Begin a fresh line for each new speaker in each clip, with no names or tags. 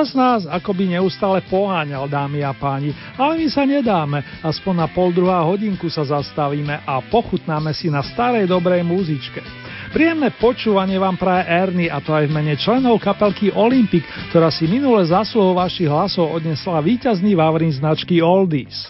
Čas nás akoby neustále poháňal, dámy a páni, ale my sa nedáme. Aspoň na pol druhá hodinku sa zastavíme a pochutnáme si na starej dobrej múzičke. Príjemné počúvanie vám praje Erny a to aj v mene členov kapelky Olympic, ktorá si minule zásluhou vašich hlasov odnesla víťazný Vavrin značky Oldies.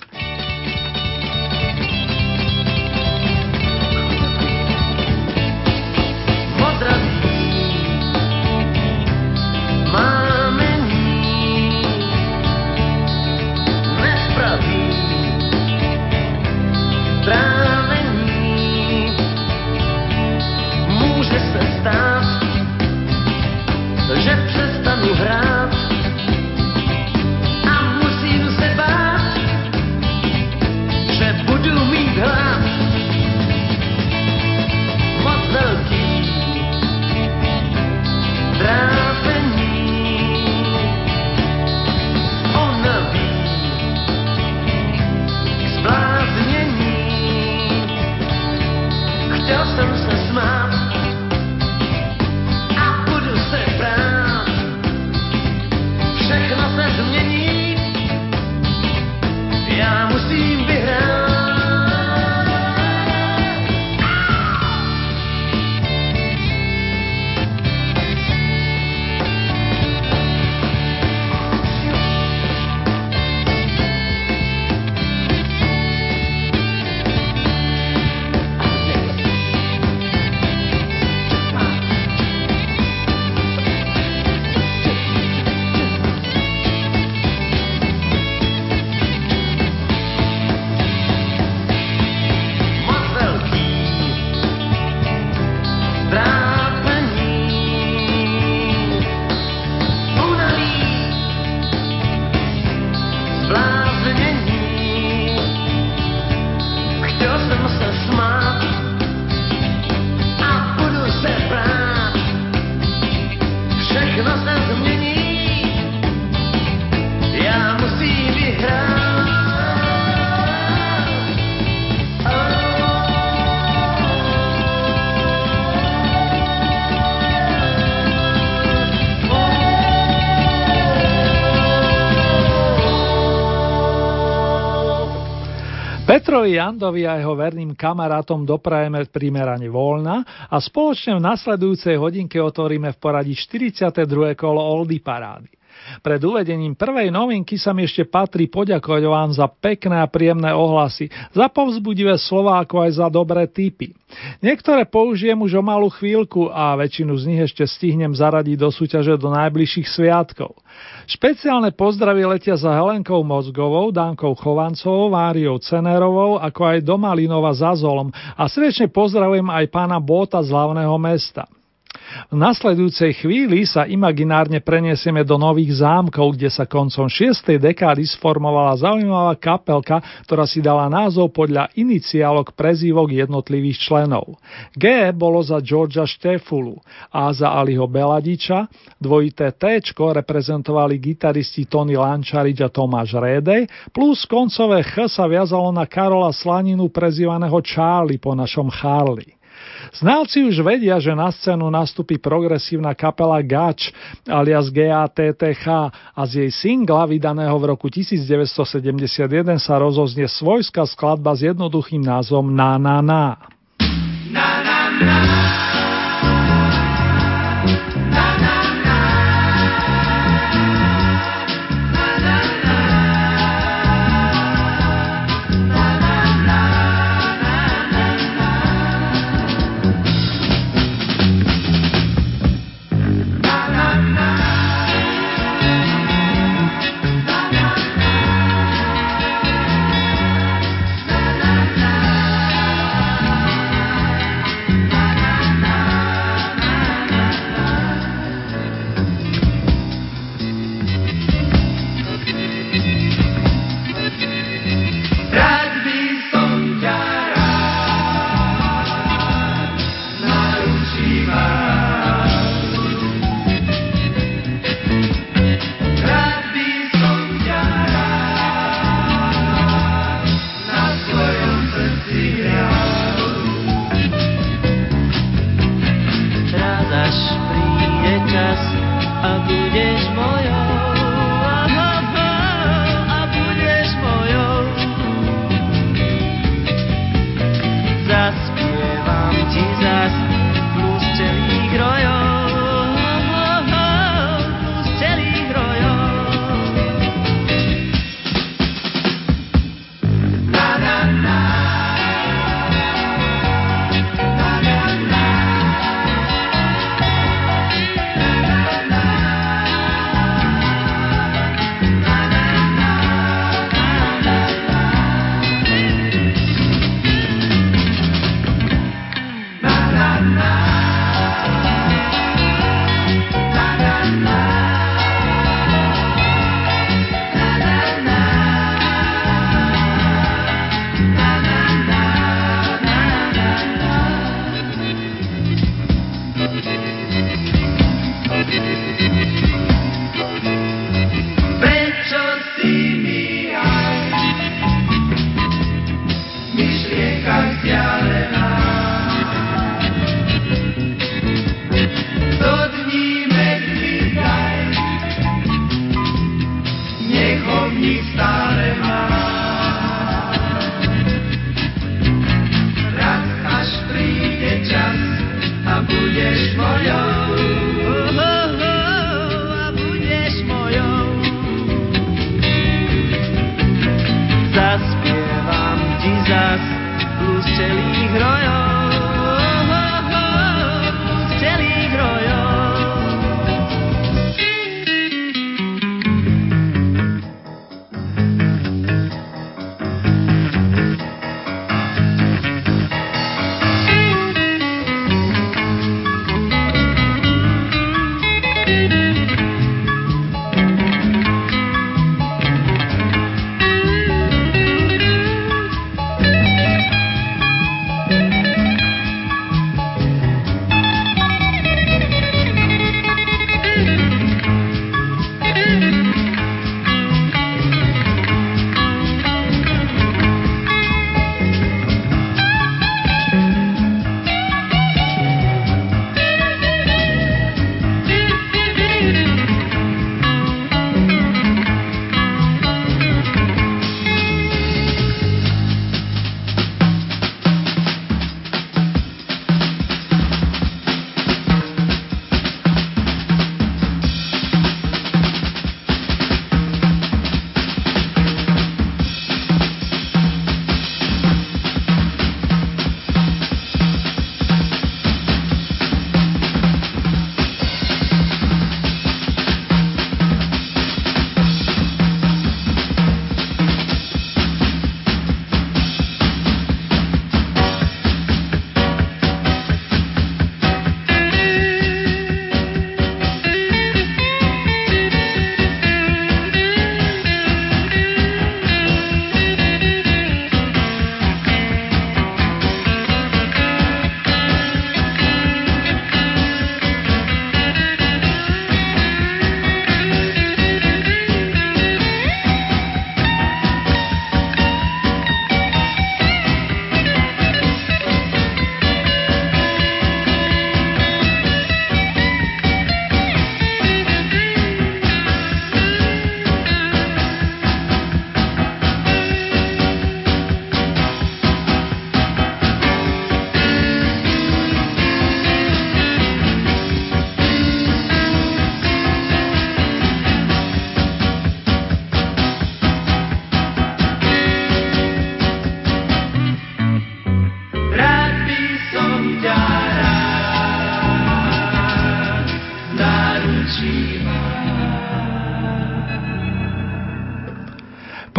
Jandovi a jeho verným kamarátom doprajeme primerane voľna a spoločne v nasledujúcej hodinke otvoríme v poradí 42. kolo Oldy parády. Pred uvedením prvej novinky sa mi ešte patrí poďakovať vám za pekné a príjemné ohlasy, za povzbudivé slova ako aj za dobré tipy. Niektoré použijem už o malú chvíľku a väčšinu z nich ešte stihnem zaradiť do súťaže do najbližších sviatkov. Špeciálne pozdravy letia za Helenkou Mozgovou, Dankou Chovancovou, Máriou Cenerovou, ako aj do Malinova za Zolom a srdečne pozdravujem aj pána Bóta z hlavného mesta. V nasledujúcej chvíli sa imaginárne preniesieme do nových zámkov, kde sa koncom 6. dekády sformovala zaujímavá kapelka, ktorá si dala názov podľa iniciálok prezývok jednotlivých členov. G bolo za Georgia Štefulu, A za Aliho Beladiča, dvojité T reprezentovali gitaristi Tony Lančarič a Tomáš Rédej, plus koncové Ch sa viazalo na Karola Slaninu prezývaného Charlie po našom Charlie. Znalci už vedia, že na scénu nastúpi progresívna kapela Gač alias GATTH a z jej singla vydaného v roku 1971 sa rozoznie svojská skladba s jednoduchým názvom Na na na. na, na, na.
náš príde čas a bude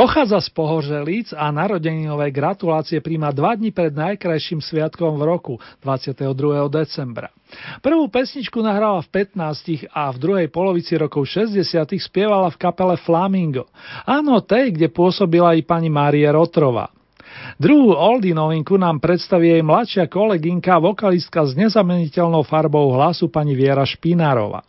Pochádza z Pohoželic a narodeninové gratulácie príjma dva dní pred najkrajším sviatkom v roku, 22. decembra. Prvú pesničku nahrala v 15 a v druhej polovici rokov 60 spievala v kapele Flamingo. Áno, tej, kde pôsobila i pani Mária Rotrova. Druhú oldie novinku nám predstaví jej mladšia kolegynka, vokalistka s nezameniteľnou farbou hlasu pani Viera Špinárova.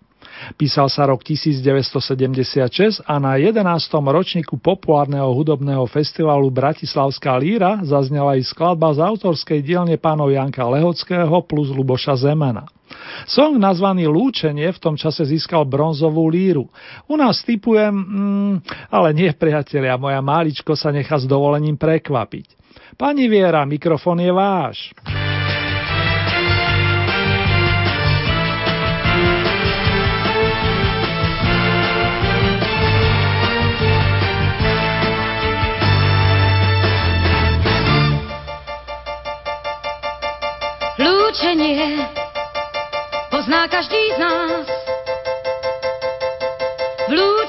Písal sa rok 1976 a na 11. ročníku populárneho hudobného festivalu Bratislavská líra zaznela aj skladba z autorskej dielne pánov Janka Lehockého plus Luboša Zemana. Song nazvaný Lúčenie v tom čase získal bronzovú líru. U nás typujem, mm, ale nie priatelia, moja máličko sa nechá s dovolením prekvapiť. Pani Viera, mikrofon je váš.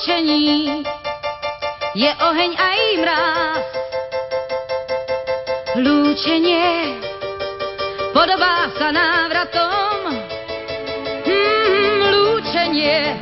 V lúčení je oheň aj mráz. Lúčenie podobá sa návratom. Mm, lúčenie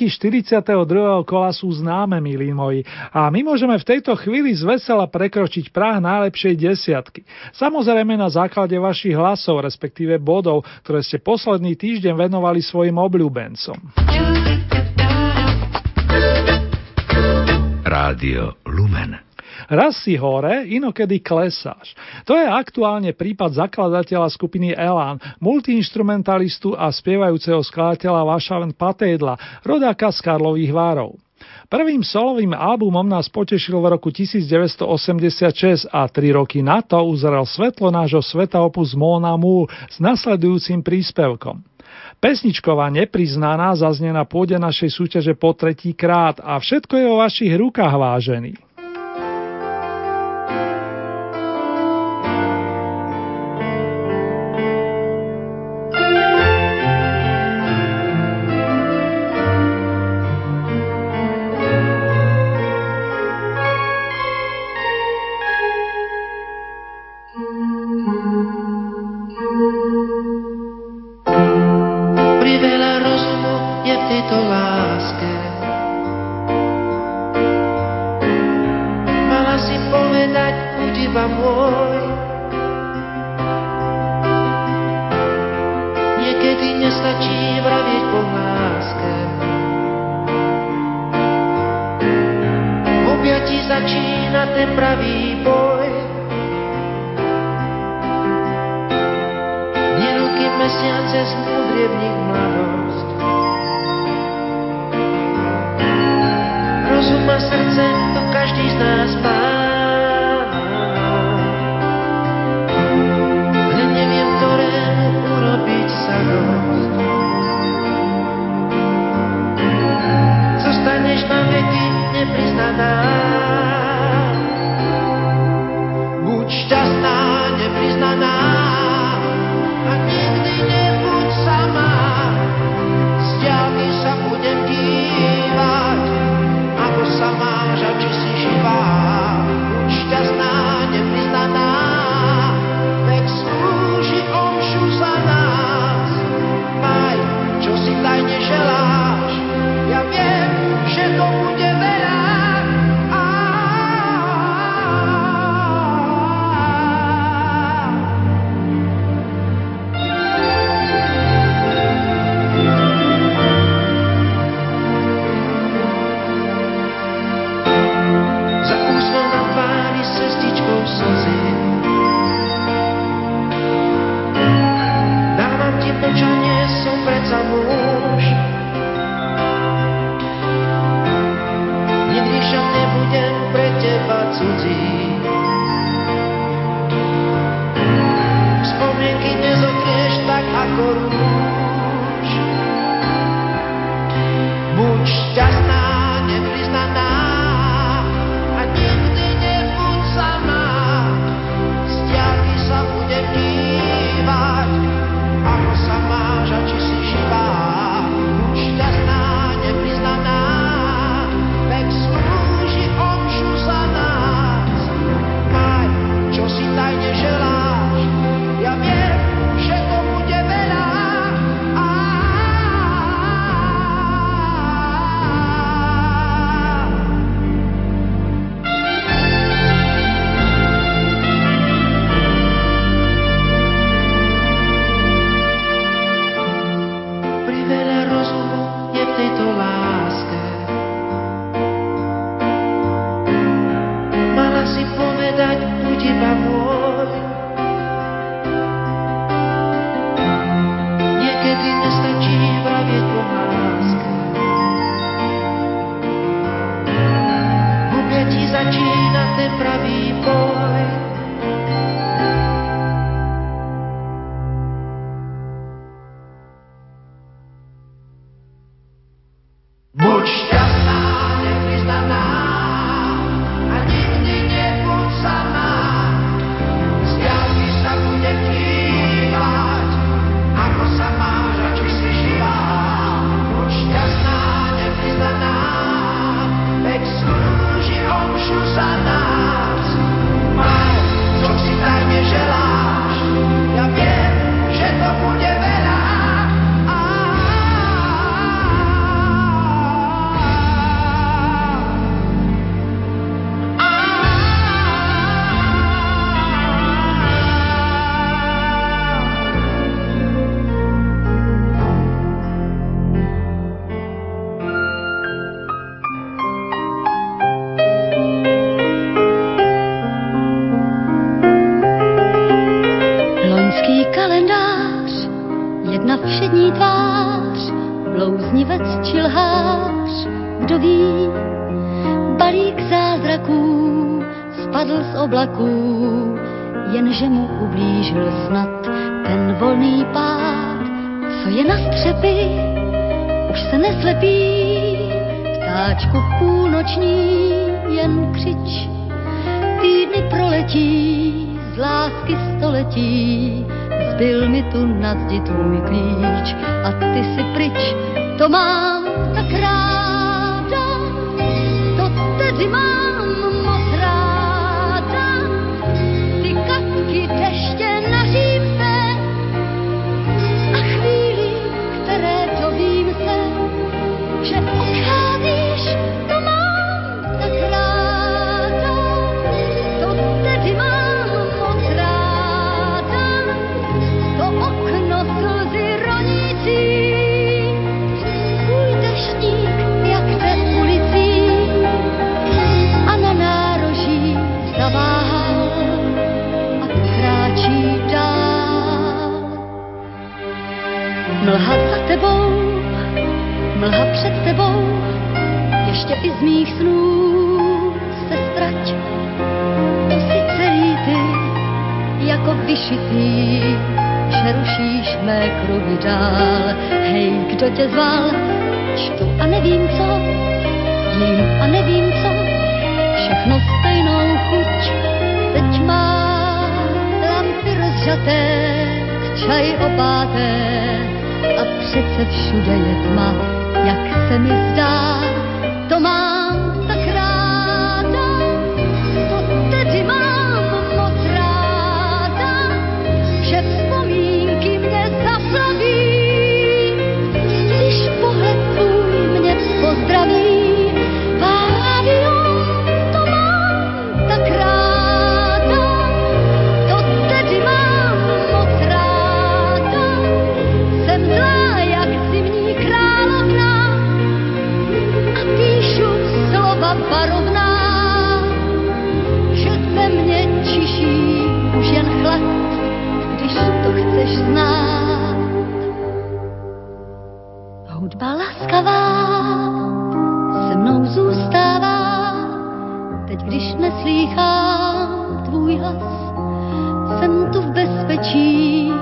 Novinky 42. kola sú známe, milí moji, a my môžeme v tejto chvíli zvesela prekročiť práh najlepšej desiatky. Samozrejme na základe vašich hlasov, respektíve bodov, ktoré ste posledný týždeň venovali svojim obľúbencom.
Rádio Lumen.
Raz si hore, inokedy klesáš. To je aktuálne prípad zakladateľa skupiny Elan, multiinstrumentalistu a spievajúceho skladateľa Vašaven Patédla, rodáka z Karlových Várov. Prvým solovým albumom nás potešil v roku 1986 a tri roky na to uzrel svetlo nášho sveta opus Mona Moore s nasledujúcim príspevkom. Pesničková nepriznaná zaznie na pôde našej súťaže po tretí krát a všetko je vo vašich rukách vážený.
Oblaků, jenže mu ublížil snad ten volný pád, co je na střepy, už se neslepí, ptáčku půlnoční jen křič, týdny proletí, z lásky století, zbyl mi tu na zdi tvůj klíč. A ty si pryč, to mám tak ráda, mých snů se strať. To si celý ty, jako vyšitý, že rušíš mé kruhy dál. Hej, kdo tě zval, čtu a nevím co, jím a nevím co, všechno stejnou chuť. Teď má lampy rozžaté, čaj opáté a přece všude je tma, jak se mi zdá, bezpečí,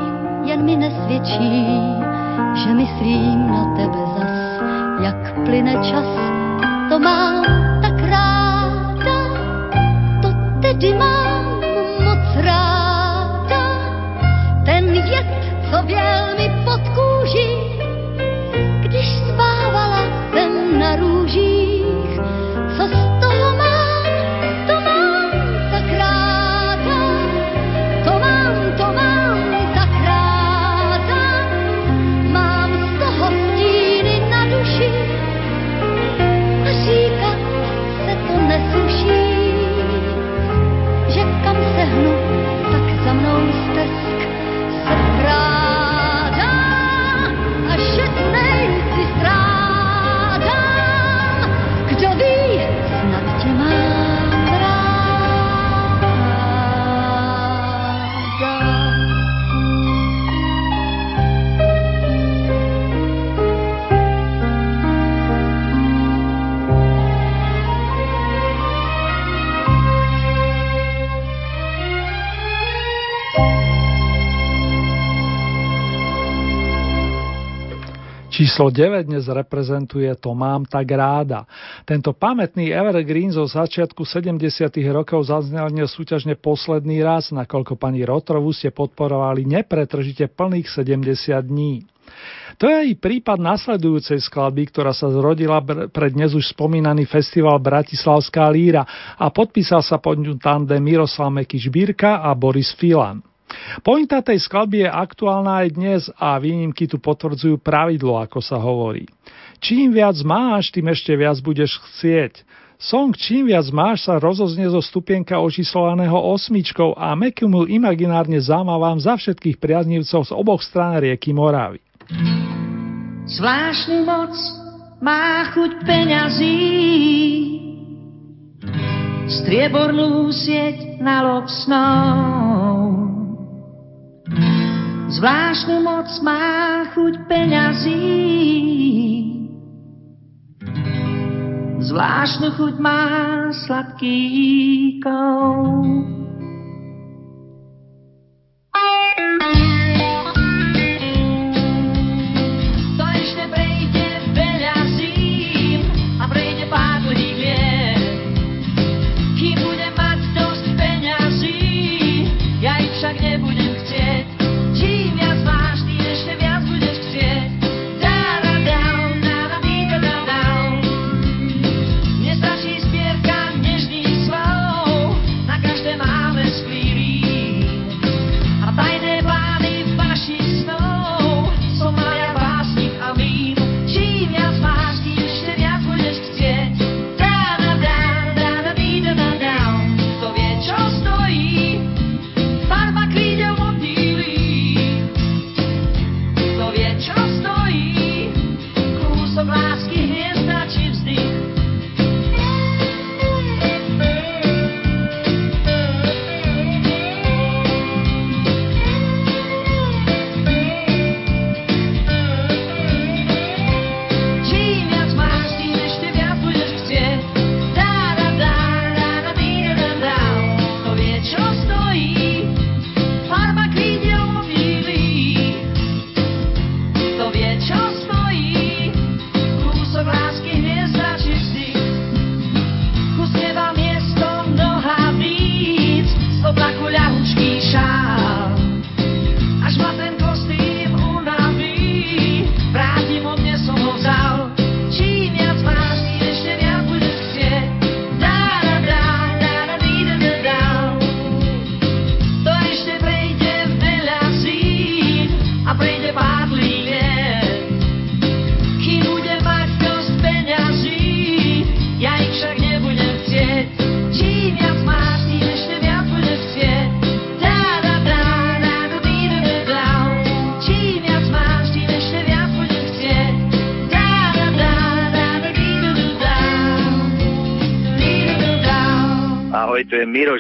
jen mi nesvědčí, že myslím na tebe zas, jak plyne čas, to mám
Číslo 9 dnes reprezentuje To mám tak ráda. Tento pamätný evergreen zo začiatku 70. rokov zaznel dnes súťažne posledný raz, nakoľko pani Rotrovu ste podporovali nepretržite plných 70 dní. To je aj prípad nasledujúcej skladby, ktorá sa zrodila pre dnes už spomínaný festival Bratislavská líra a podpísal sa pod ňu tandem Miroslav Mekyš Bírka a Boris Filan. Pointa tej skladby je aktuálna aj dnes a výnimky tu potvrdzujú pravidlo, ako sa hovorí. Čím viac máš, tým ešte viac budeš chcieť. Song Čím viac máš sa rozoznie zo stupienka očíslovaného osmičkou a Mekimu imaginárne zamávam za všetkých priaznivcov z oboch strán rieky Moravy.
Zvláštnu moc má chuť peňazí, striebornú sieť na lob snov. Zvláštnu moc má chuť peňazí. Zvláštnu chuť má sladký kov.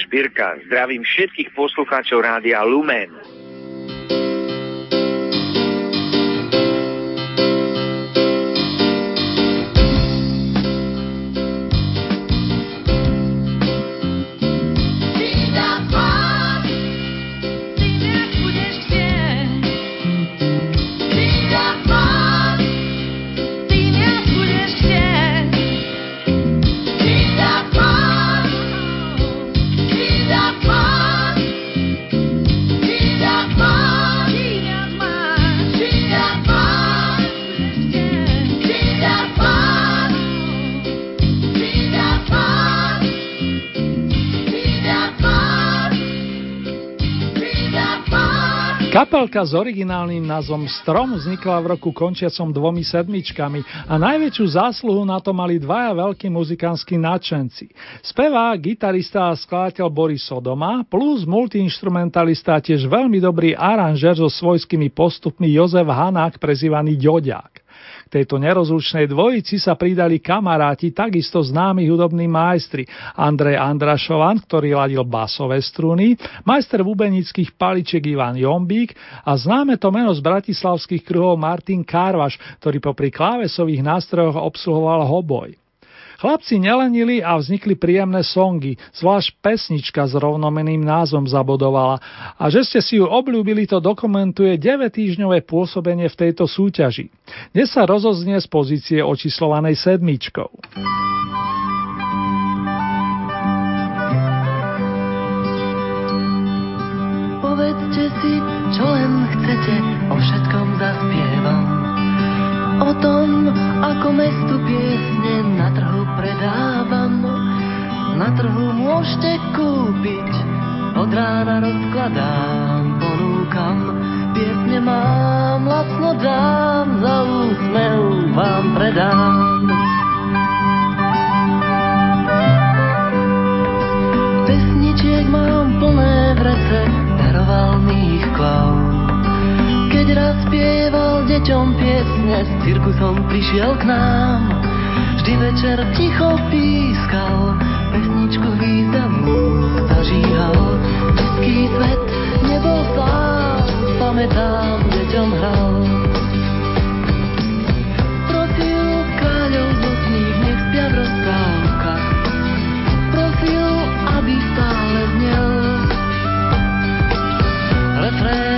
Špirka. Zdravím všetkých poslucháčov Rádia Lumen.
Kapelka s originálnym názvom Strom vznikla v roku končiacom dvomi sedmičkami a najväčšiu zásluhu na to mali dvaja veľkí muzikánski nadšenci. Spevá, gitarista a skladateľ Boris Sodoma plus multiinstrumentalista tiež veľmi dobrý aranžer so svojskými postupmi Jozef Hanák prezývaný Ďoďák tejto nerozlučnej dvojici sa pridali kamaráti takisto známi hudobní majstri Andrej Andrašovan, ktorý ladil basové struny, majster bubenických paliček Ivan Jombík a známe to meno z bratislavských kruhov Martin Karvaš, ktorý popri klávesových nástrojoch obsluhoval hoboj. Chlapci nelenili a vznikli príjemné songy, zvlášť pesnička s rovnomeným názvom zabodovala a že ste si ju obľúbili to dokumentuje 9-týždňové pôsobenie v tejto súťaži. Dnes sa rozoznie z pozície očíslovanej sedmičkou.
Povedzte si, čo len chcete, o všetkom zaspievam o tom, ako mestu piesne na trhu predávam. Na trhu môžete kúpiť, od rána rozkladám, ponúkam. Piesne mám, lacno dám, za úsmev vám predám. Pesničiek mám plné vrece, daroval mi ich klav keď raz spieval deťom piesne, s cirkusom prišiel k nám. Vždy večer ticho pískal, pesničku významnú zažíhal. Český svet nebol sám, pamätám, deťom hral. Profil kráľov nocných, nech spia v rozprávkach. Profil, aby stále znel. Refrén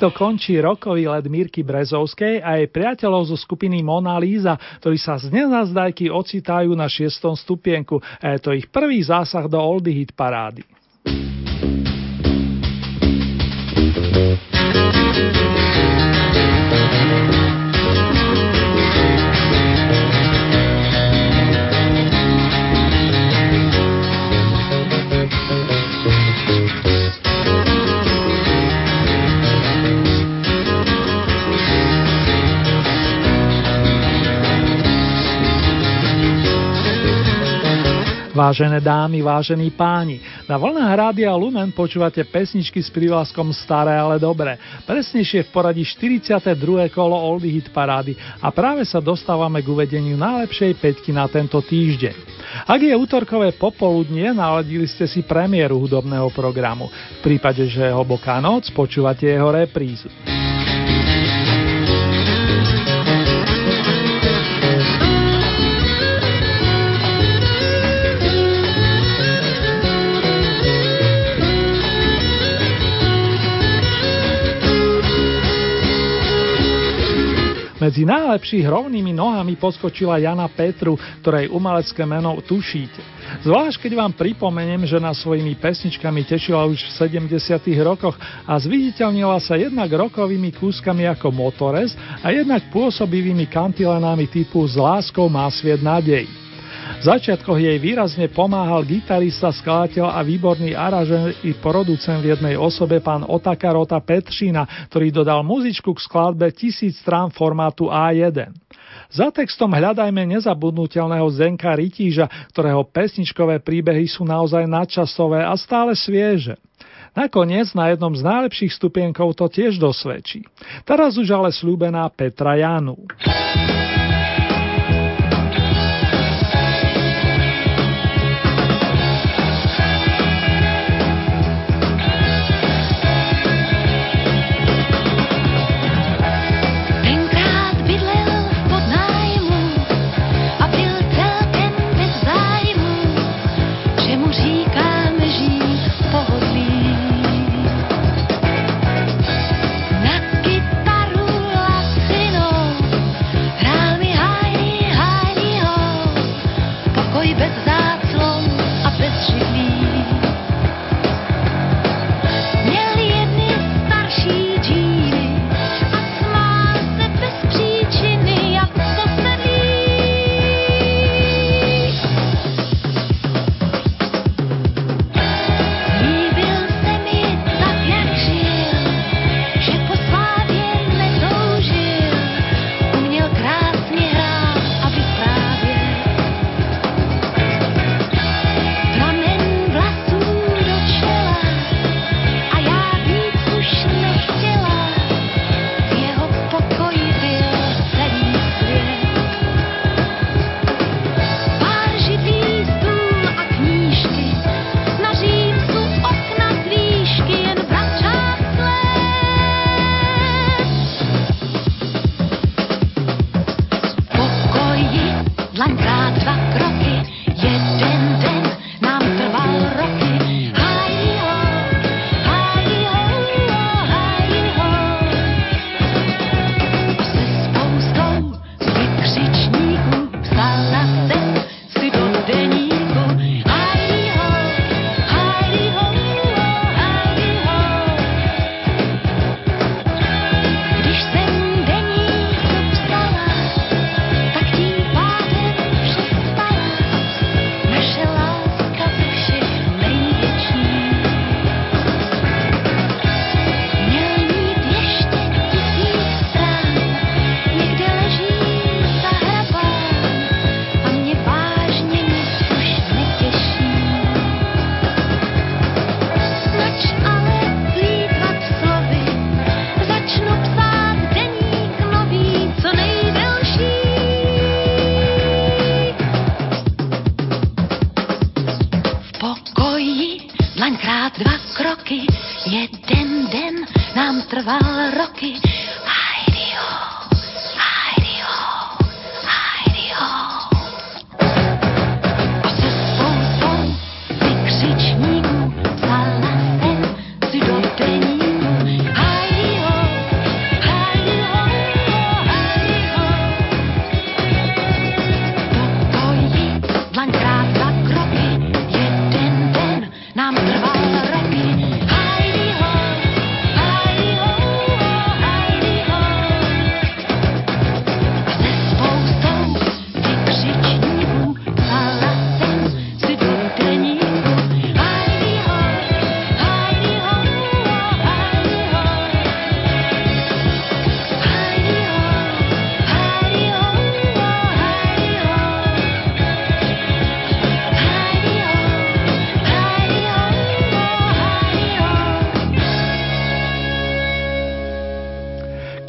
Takto končí rokový let Mírky Brezovskej a jej priateľov zo skupiny Mona Lisa, ktorí sa z nenazdajky ocitajú na šiestom stupienku a je to ich prvý zásah do Oldie Hit parády. Vážené dámy, vážení páni, na vlnách Rádia Lumen počúvate pesničky s prívlaskom Staré, ale dobré. Presnejšie v poradí 42. kolo Oldie Hit parády a práve sa dostávame k uvedeniu najlepšej peťky na tento týždeň. Ak je útorkové popoludnie, naladili ste si premiéru hudobného programu. V prípade, že je hlboká noc, počúvate jeho reprízu. Medzi najlepších rovnými nohami poskočila Jana Petru, ktorej umelecké meno tušíte. Zvlášť keď vám pripomeniem, že na svojimi pesničkami tešila už v 70. rokoch a zviditeľnila sa jednak rokovými kúskami ako Motores a jednak pôsobivými kantilenami typu S láskou má sviet nádej. V začiatkoch jej výrazne pomáhal gitarista, skladateľ a výborný aražer i producent v jednej osobe pán Otakarota Petšina, ktorý dodal muzičku k skladbe tisíc strán formátu A1. Za textom hľadajme nezabudnutelného Zenka Rytíža, ktorého pesničkové príbehy sú naozaj nadčasové a stále svieže. Nakoniec na jednom z najlepších stupienkov to tiež dosvedčí. Teraz už ale slúbená Petra Janu. dlaň dá dva kroky.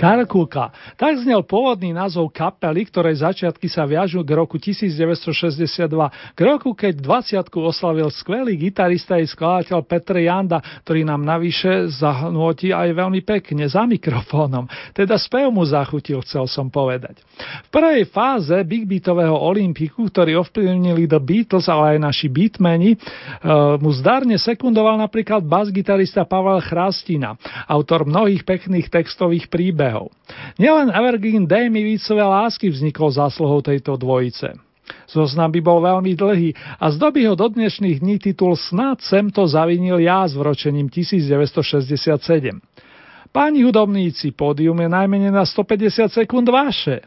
Cara, Karkulka. Tak znel pôvodný názov kapely, ktorej začiatky sa viažú k roku 1962, k roku, keď 20 oslavil skvelý gitarista i skladateľ Petr Janda, ktorý nám navyše zahnutí aj veľmi pekne za mikrofónom. Teda spev mu zachutil, chcel som povedať. V prvej fáze Big Beatového Olympiku, ktorý ovplyvnili The Beatles, ale aj naši beatmeni, e, mu zdarne sekundoval napríklad bas-gitarista Pavel Chrastina, autor mnohých pekných textových príbehov. Nielen Evergreen Day mi vícové lásky vznikol zásluhou tejto dvojice. Zoznam by bol veľmi dlhý a zdobí ho do dnešných dní titul Snad sem to zavinil ja s vročením 1967. Páni hudobníci, pódium je najmenej na 150 sekúnd vaše.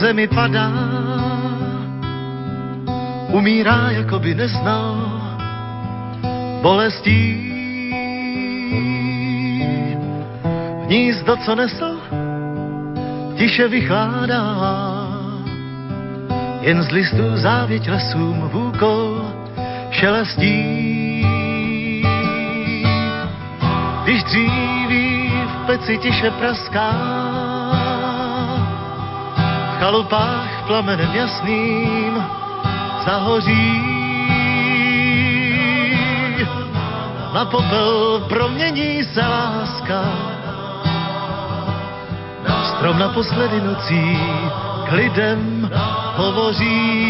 Zemi padá, umírá, jako by neznal bolestí. Hnízdo, co nesl, tiše vychládá, jen z listů závěť lesům v úkol šelestí. Když dříví v peci tiše praská, chalupách plamenem jasným zahoří. Na popel promění se láska, strom naposledy nocí k lidem hovoří.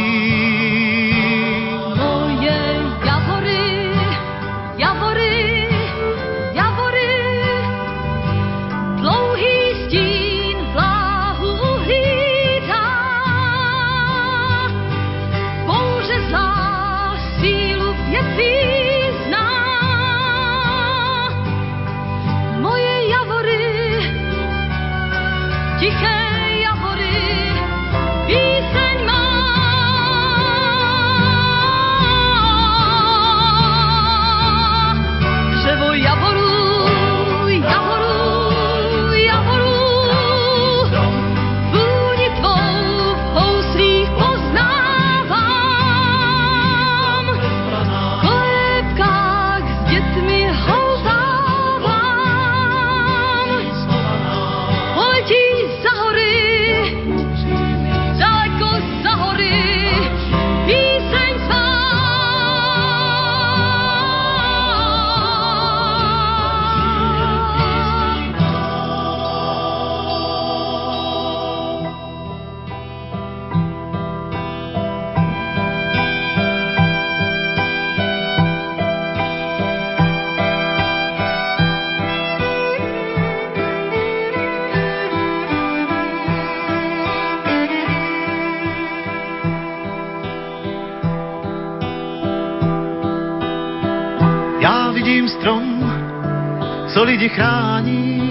Lidi chrání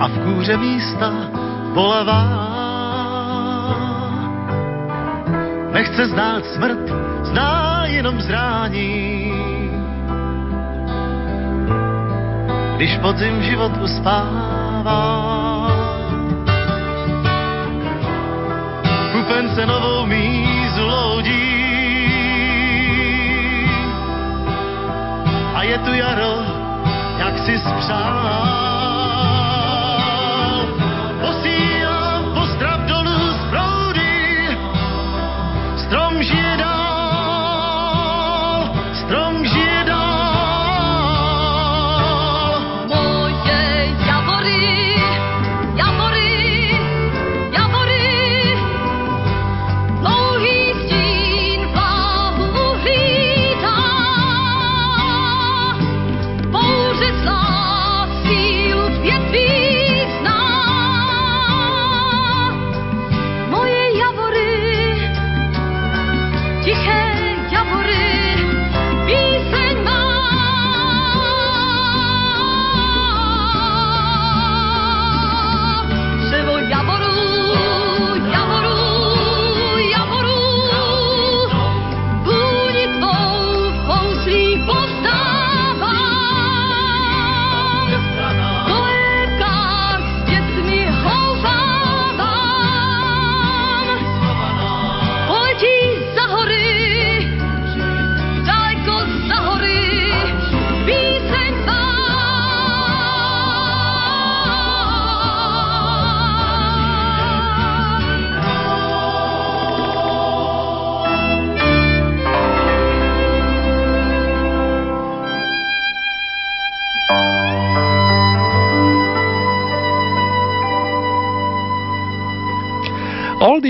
a v kůře místa bolevá. Nechce znát smrt, zná jenom zrání. Když podzim život uspává, kupence novou mízu loudí je tu jaro, jak si spřál.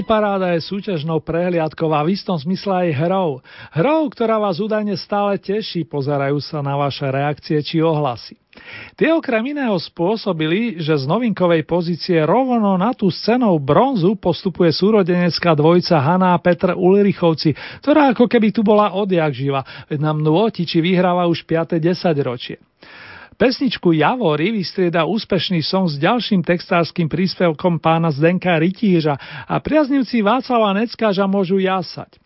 Oldy paráda je súťažnou prehliadkou a v istom zmysle aj hrou. Hrou, ktorá vás údajne stále teší, pozerajú sa na vaše reakcie či ohlasy. Tie okrem iného spôsobili, že z novinkovej pozície rovno na tú scenou bronzu postupuje súrodenecká dvojica Hanna a Petr Ulrichovci, ktorá ako keby tu bola odjak živa, veď nám nôti či vyhráva už 5. 10 ročie. Pesničku Javory vystrieda úspešný som s ďalším textárským príspevkom pána Zdenka Rytíža a priaznivci Václava Neckáža môžu jasať.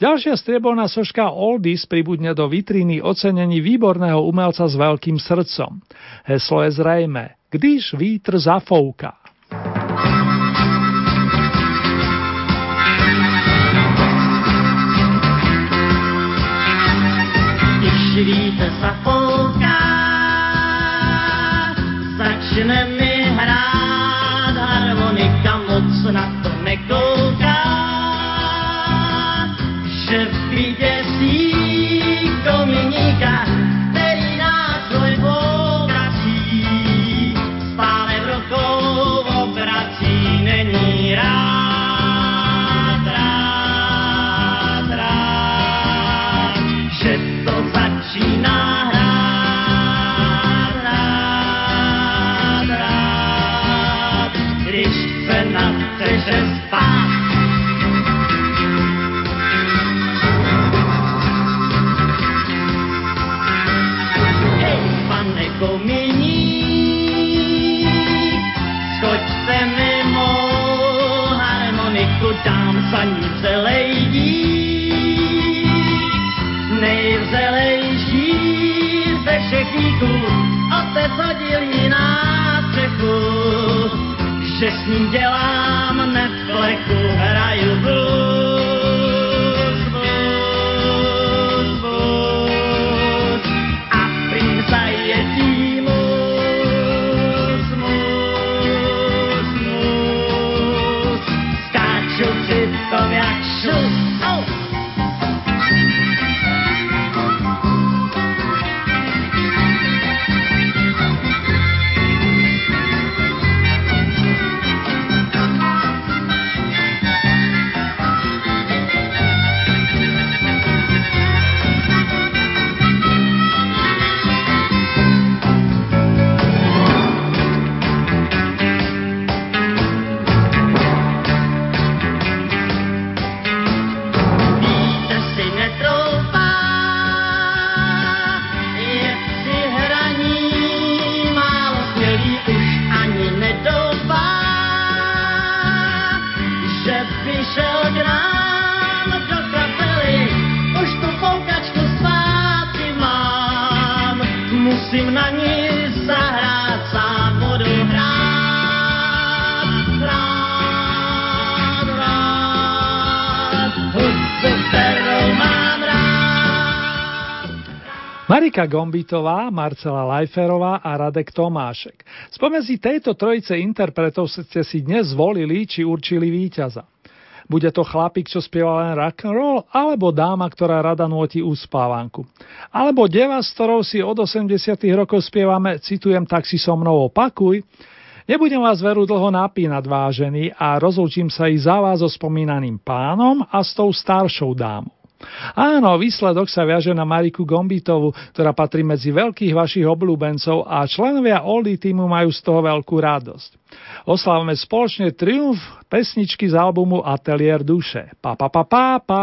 Ďalšia strieborná soška Oldies pribudne do vitríny ocenení výborného umelca s veľkým srdcom. Heslo je zrejme, když vítr zafouká.
Když vítr zafouká, Fortunately že s ním dělám Netflixu, hraju blues,
Marika Gombitová, Marcela Lajferová a Radek Tomášek. Spomedzi tejto trojice interpretov ste si dnes zvolili či určili víťaza. Bude to chlapík, čo spieva len rock and roll, alebo dáma, ktorá rada nôti uspávanku. Alebo deva, s ktorou si od 80 rokov spievame, citujem, tak si so mnou opakuj. Nebudem vás veru dlho napínať, vážený, a rozlúčim sa i za vás so spomínaným pánom a s tou staršou dámou. Áno, výsledok sa viaže na Mariku Gombitovu, ktorá patrí medzi veľkých vašich obľúbencov a členovia Oldy týmu majú z toho veľkú radosť. Oslavme spoločne triumf pesničky z albumu Atelier duše. Pa, pa, pa, pa, pa.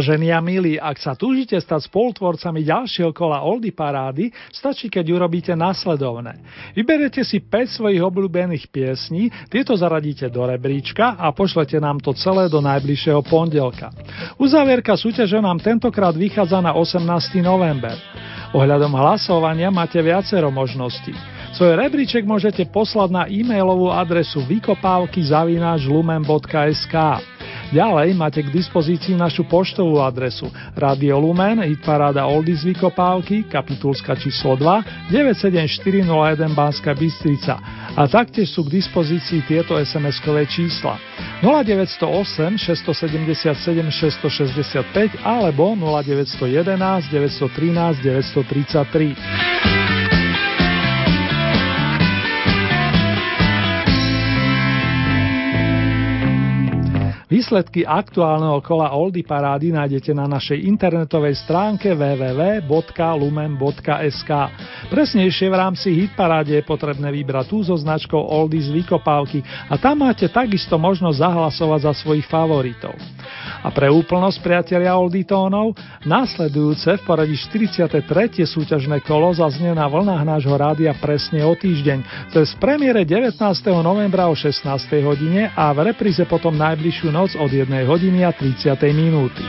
Vážení a milí, ak sa túžite stať spolutvorcami ďalšieho kola Oldy Parády, stačí, keď urobíte následovné. Vyberete si 5 svojich obľúbených piesní, tieto zaradíte do rebríčka a pošlete nám to celé do najbližšieho pondelka. Uzávierka súťaže nám tentokrát vychádza na 18. november. Ohľadom hlasovania máte viacero možností. Svoj rebríček môžete poslať na e-mailovú adresu vykopávky lumen.sk. Ďalej máte k dispozícii našu poštovú adresu Radio Lumen, Hitparáda Oldies Vykopávky, kapitulska číslo 2, 97401 Banska Bystrica. A taktiež sú k dispozícii tieto SMS-kové čísla 0908 677 665 alebo 0911 913 933. Výsledky aktuálneho kola Oldy Parády nájdete na našej internetovej stránke www.lumen.sk. Presnejšie v rámci Hitparáde je potrebné vybrať tú so značkou Oldies Vykopávky a tam máte takisto možnosť zahlasovať za svojich favoritov. A pre úplnosť priatelia Olditónov, následujúce v poradí 43. súťažné kolo zaznie na vlnách nášho rádia presne o týždeň, to je z premiére 19. novembra o 16. hodine a v repríze potom najbližšiu noc od 1 hodiny a 30. minúty.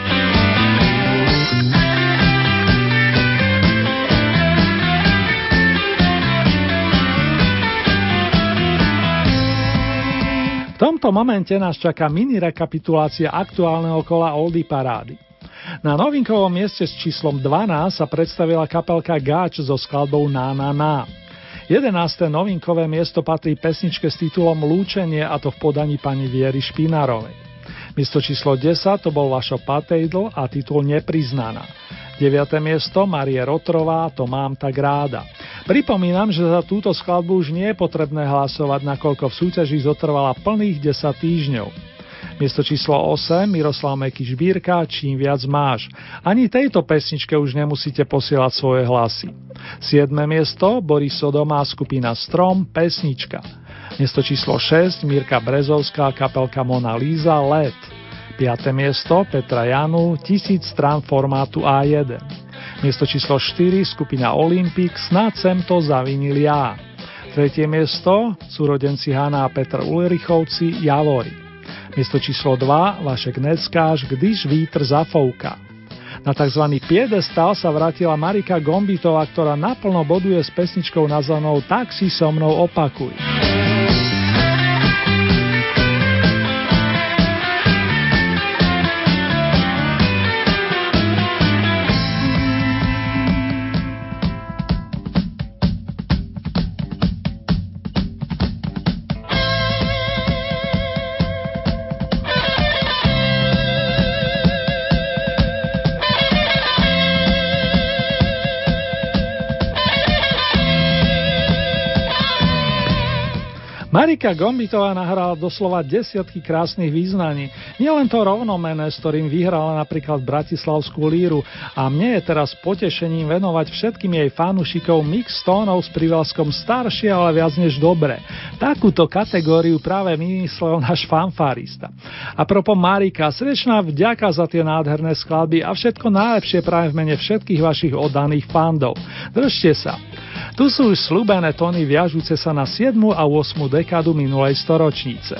tomto momente nás čaká mini rekapitulácia aktuálneho kola Oldy Parády. Na novinkovom mieste s číslom 12 sa predstavila kapelka Gáč so skladbou Na na na. 11. novinkové miesto patrí pesničke s titulom Lúčenie a to v podaní pani Viery Špinarovej. Miesto číslo 10 to bol Vašo Patejdl a titul Nepriznaná. 9. miesto Marie Rotrová To mám tak ráda. Pripomínam, že za túto skladbu už nie je potrebné hlasovať, nakoľko v súťaži zotrvala plných 10 týždňov. Miesto číslo 8 Miroslav Meky Žbírka Čím viac máš. Ani tejto pesničke už nemusíte posielať svoje hlasy. 7. miesto Boris Sodomá skupina Strom Pesnička. Miesto číslo 6 Mirka Brezovská kapelka Mona Lisa Let. 5. miesto Petra Janu, tisíc strán formátu A1. Miesto číslo 4 skupina Olympic, snad sem to zavinil ja. Tretie miesto sú rodenci Hanna a Petr Ulrichovci Javory. Miesto číslo 2 Vašek Neckáš, když vítr zafouka. Na tzv. piedestal sa vrátila Marika Gombitová, ktorá naplno boduje s pesničkou nazvanou Tak si so mnou opakuj. Marika Gombitová nahrala doslova desiatky krásnych význaní. Nielen to rovnomené, s ktorým vyhrala napríklad Bratislavskú líru a mne je teraz potešením venovať všetkým jej fanúšikov mix tónov s privlaskom staršie, ale viac než dobre. Takúto kategóriu práve vymyslel náš fanfarista. A propo Marika, srdečná vďaka za tie nádherné skladby a všetko najlepšie práve v mene všetkých vašich oddaných fandov. Držte sa. Tu sú už slúbené tóny viažúce sa na 7. a 8. dekádu minulej storočnice.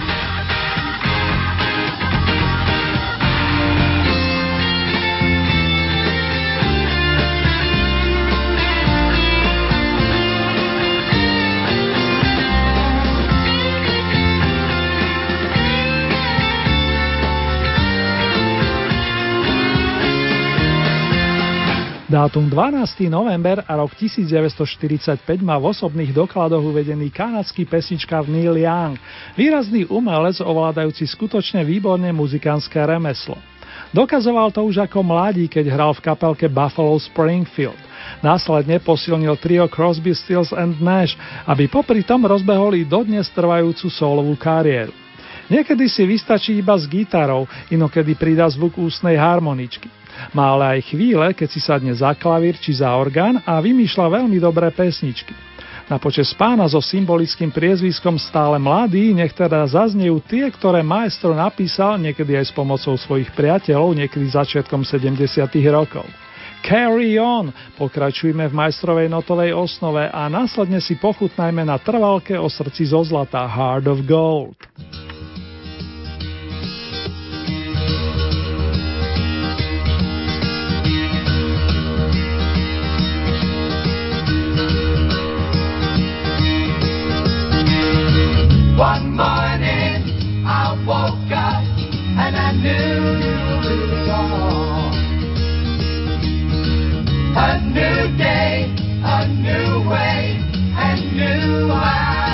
Dátum 12. november a rok 1945 má v osobných dokladoch uvedený kanadský pesničkár Neil Young, výrazný umelec ovládajúci skutočne výborne muzikánske remeslo. Dokazoval to už ako mladý, keď hral v kapelke Buffalo Springfield. Následne posilnil trio Crosby, Stills and Nash, aby popri tom rozbehol i dodnes trvajúcu solovú kariéru. Niekedy si vystačí iba s gitarou, inokedy pridá zvuk ústnej harmoničky. Má ale aj chvíle, keď si sadne za klavír či za orgán a vymýšľa veľmi dobré pesničky. Na počas pána so symbolickým priezviskom stále mladý, nech teda zaznejú tie, ktoré maestro napísal niekedy aj s pomocou svojich priateľov, niekedy začiatkom 70. rokov. Carry on! Pokračujme v majstrovej notovej osnove a následne si pochutnajme na trvalke o srdci zo zlata Heart of Gold.
One morning I woke up and I knew it was all. A new day, a new way, and new how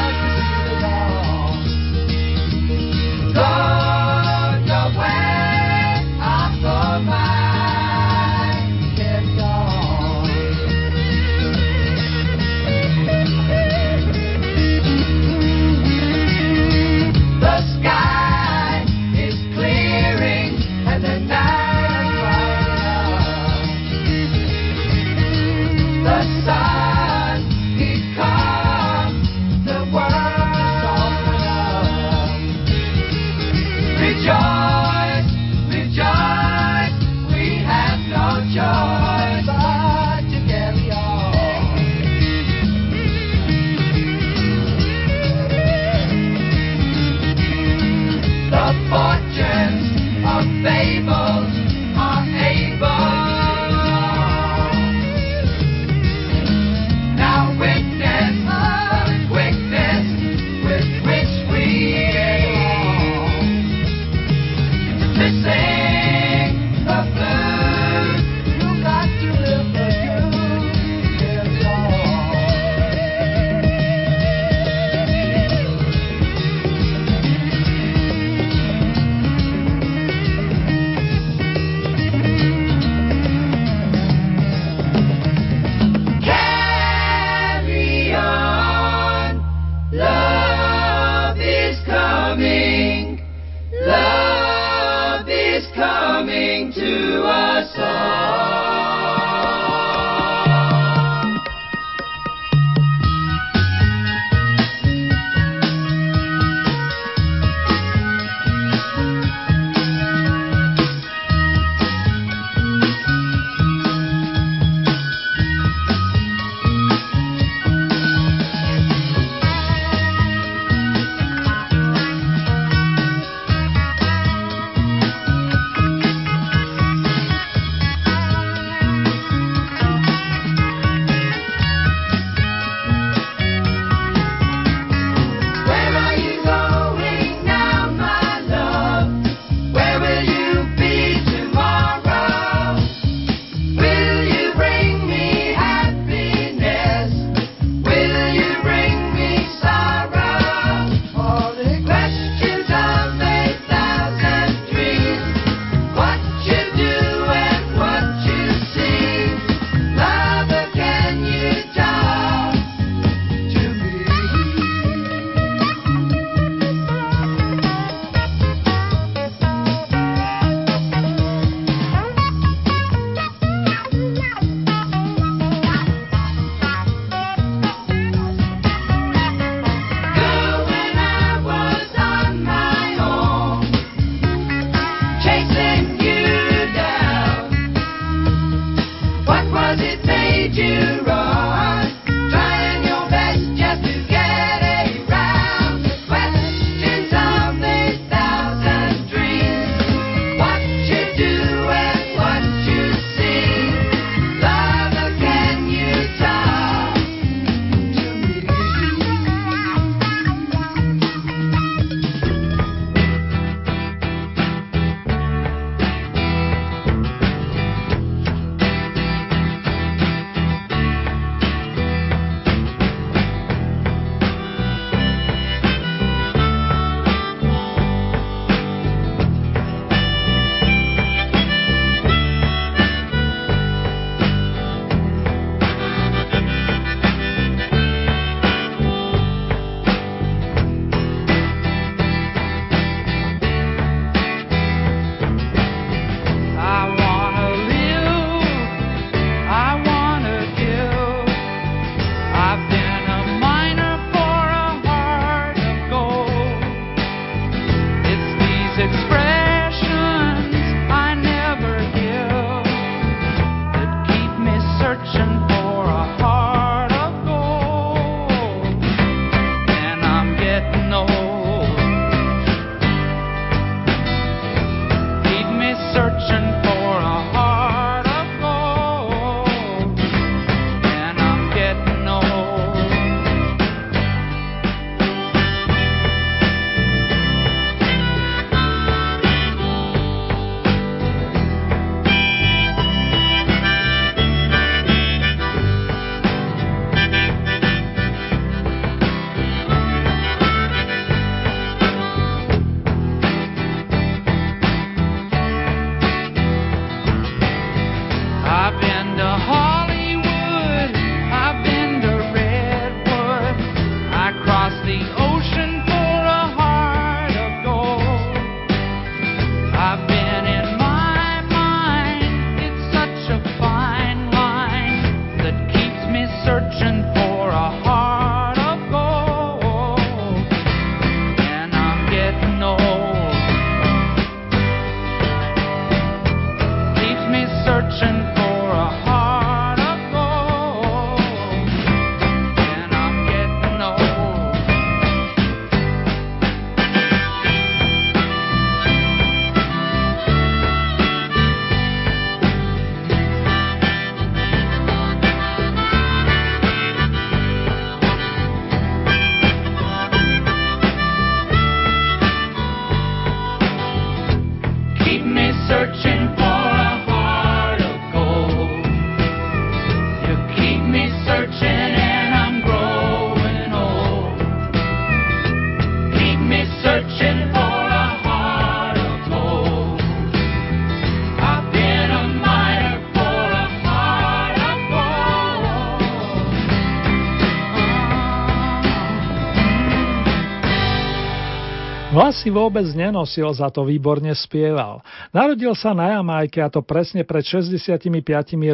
Hlasy vôbec nenosil, za to výborne spieval. Narodil sa na Jamajke a to presne pred 65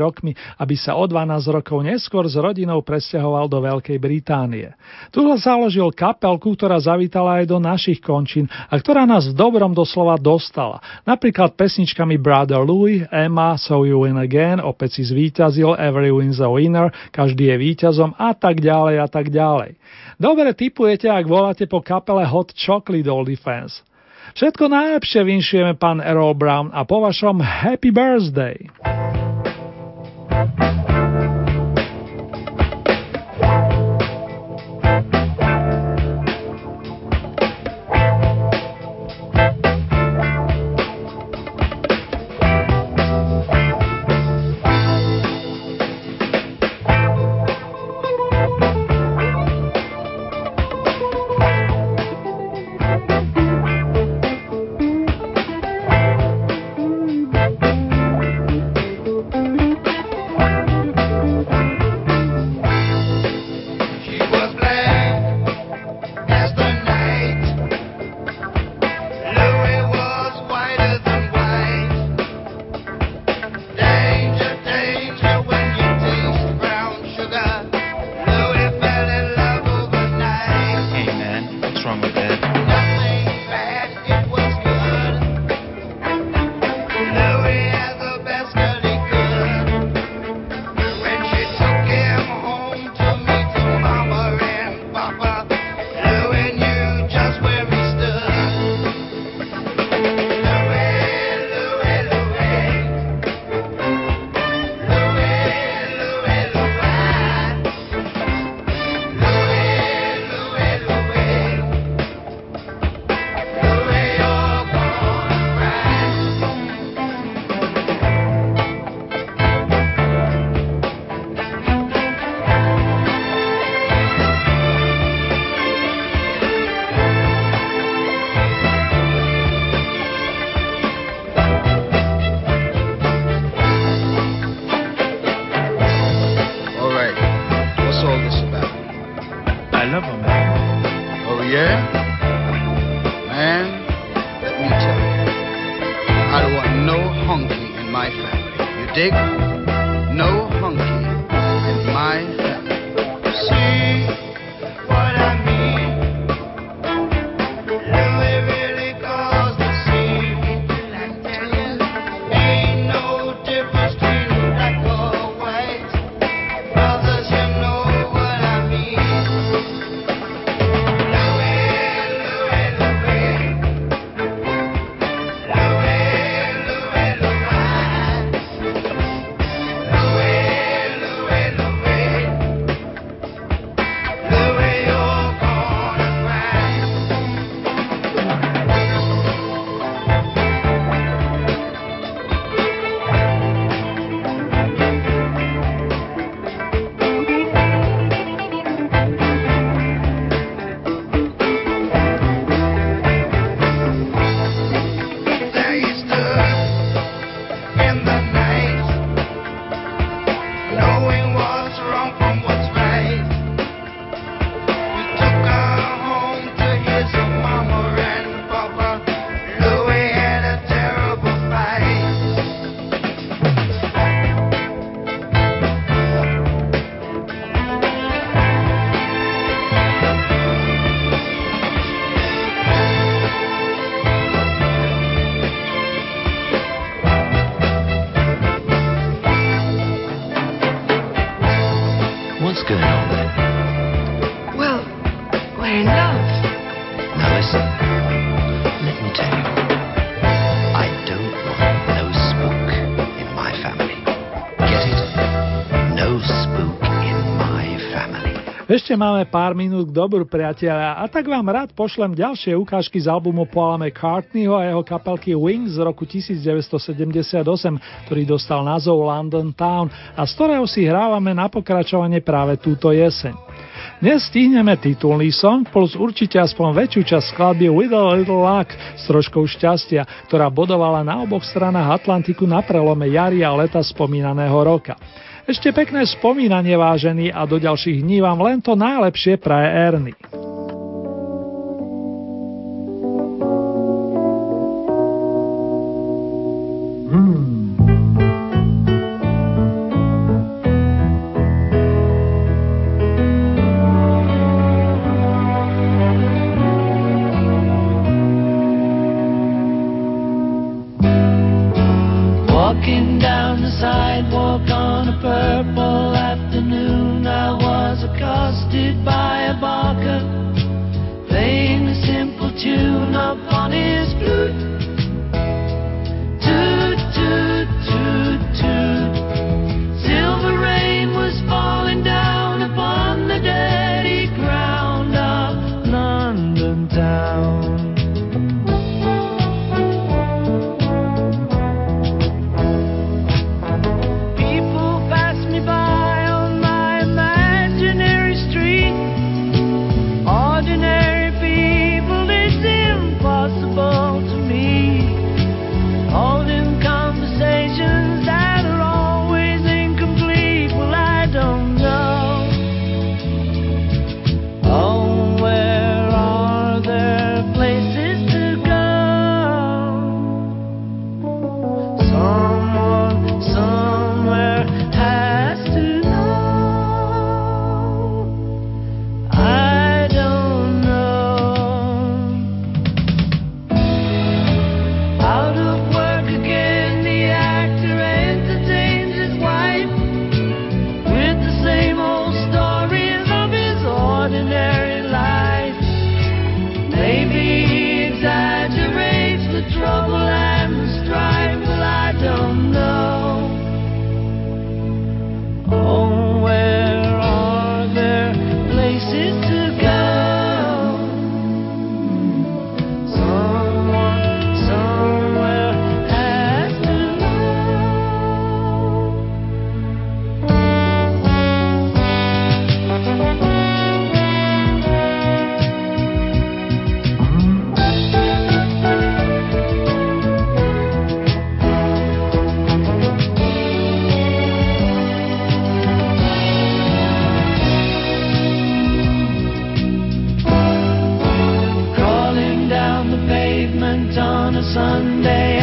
rokmi, aby sa o 12 rokov neskôr s rodinou presťahoval do Veľkej Británie. Tu založil kapelku, ktorá zavítala aj do našich končín a ktorá nás v dobrom doslova dostala. Napríklad pesničkami Brother Louis, Emma, So You Win Again, opäť si zvíťazil, Every Win's a Winner, každý je víťazom a tak ďalej a tak ďalej. Dobre typujete, ak voláte po kapele Hot Chocolate Oldie Fans. Všetko najlepšie vinšujeme pán Errol Brown a po vašom Happy Birthday. Ešte máme pár minút k dobru, priateľa, a tak vám rád pošlem ďalšie ukážky z albumu Paula McCartneyho a jeho kapelky Wings z roku 1978, ktorý dostal názov London Town a z ktorého si hrávame na pokračovanie práve túto jeseň. Dnes stihneme titulný song plus určite aspoň väčšiu časť skladby With a Little Luck s troškou šťastia, ktorá bodovala na oboch stranách Atlantiku na prelome jary a leta spomínaného roka. Ešte pekné spomínanie vážený a do ďalších dní vám len to najlepšie praje Ernie.
Sunday